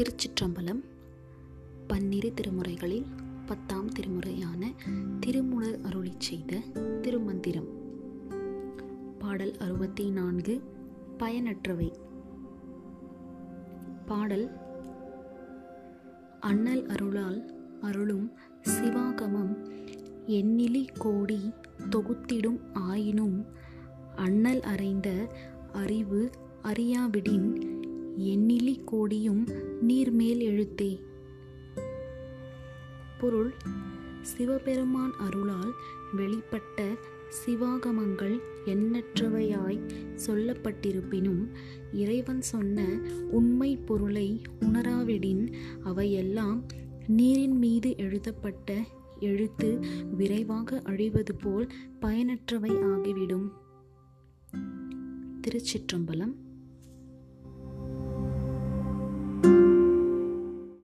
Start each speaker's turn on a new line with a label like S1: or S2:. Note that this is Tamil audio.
S1: திருச்சிற்றம்பலம் பன்னிரு திருமுறைகளில் பத்தாம் திருமுறையான திருமுலர் அருளி செய்த திருமந்திரம். பாடல் அறுபத்தி நான்கு பயனற்றவை. பாடல் அண்ணல் அருளால் அருளும் சிவாகமம் எண்ணிலி கோடி தொகுத்திடும் ஆயினும் அண்ணல் அறைந்த அறிவு அறியாவிடின் எண்ணிலி கோடியும் நீர்மேல் எழுத்தே. பொருள் சிவபெருமான் அருளால் வெளிப்பட்ட சிவாகமங்கள் எண்ணற்றவையாய் சொல்லப்பட்டிருப்பினும் இறைவன் சொன்ன உண்மை பொருளை உணராவிடின் அவையெல்லாம் நீரின் மீது எழுதப்பட்ட எழுத்து விரைவாக அழிவது போல் பயனற்றவை ஆகிவிடும். திருச்சிற்றம்பலம்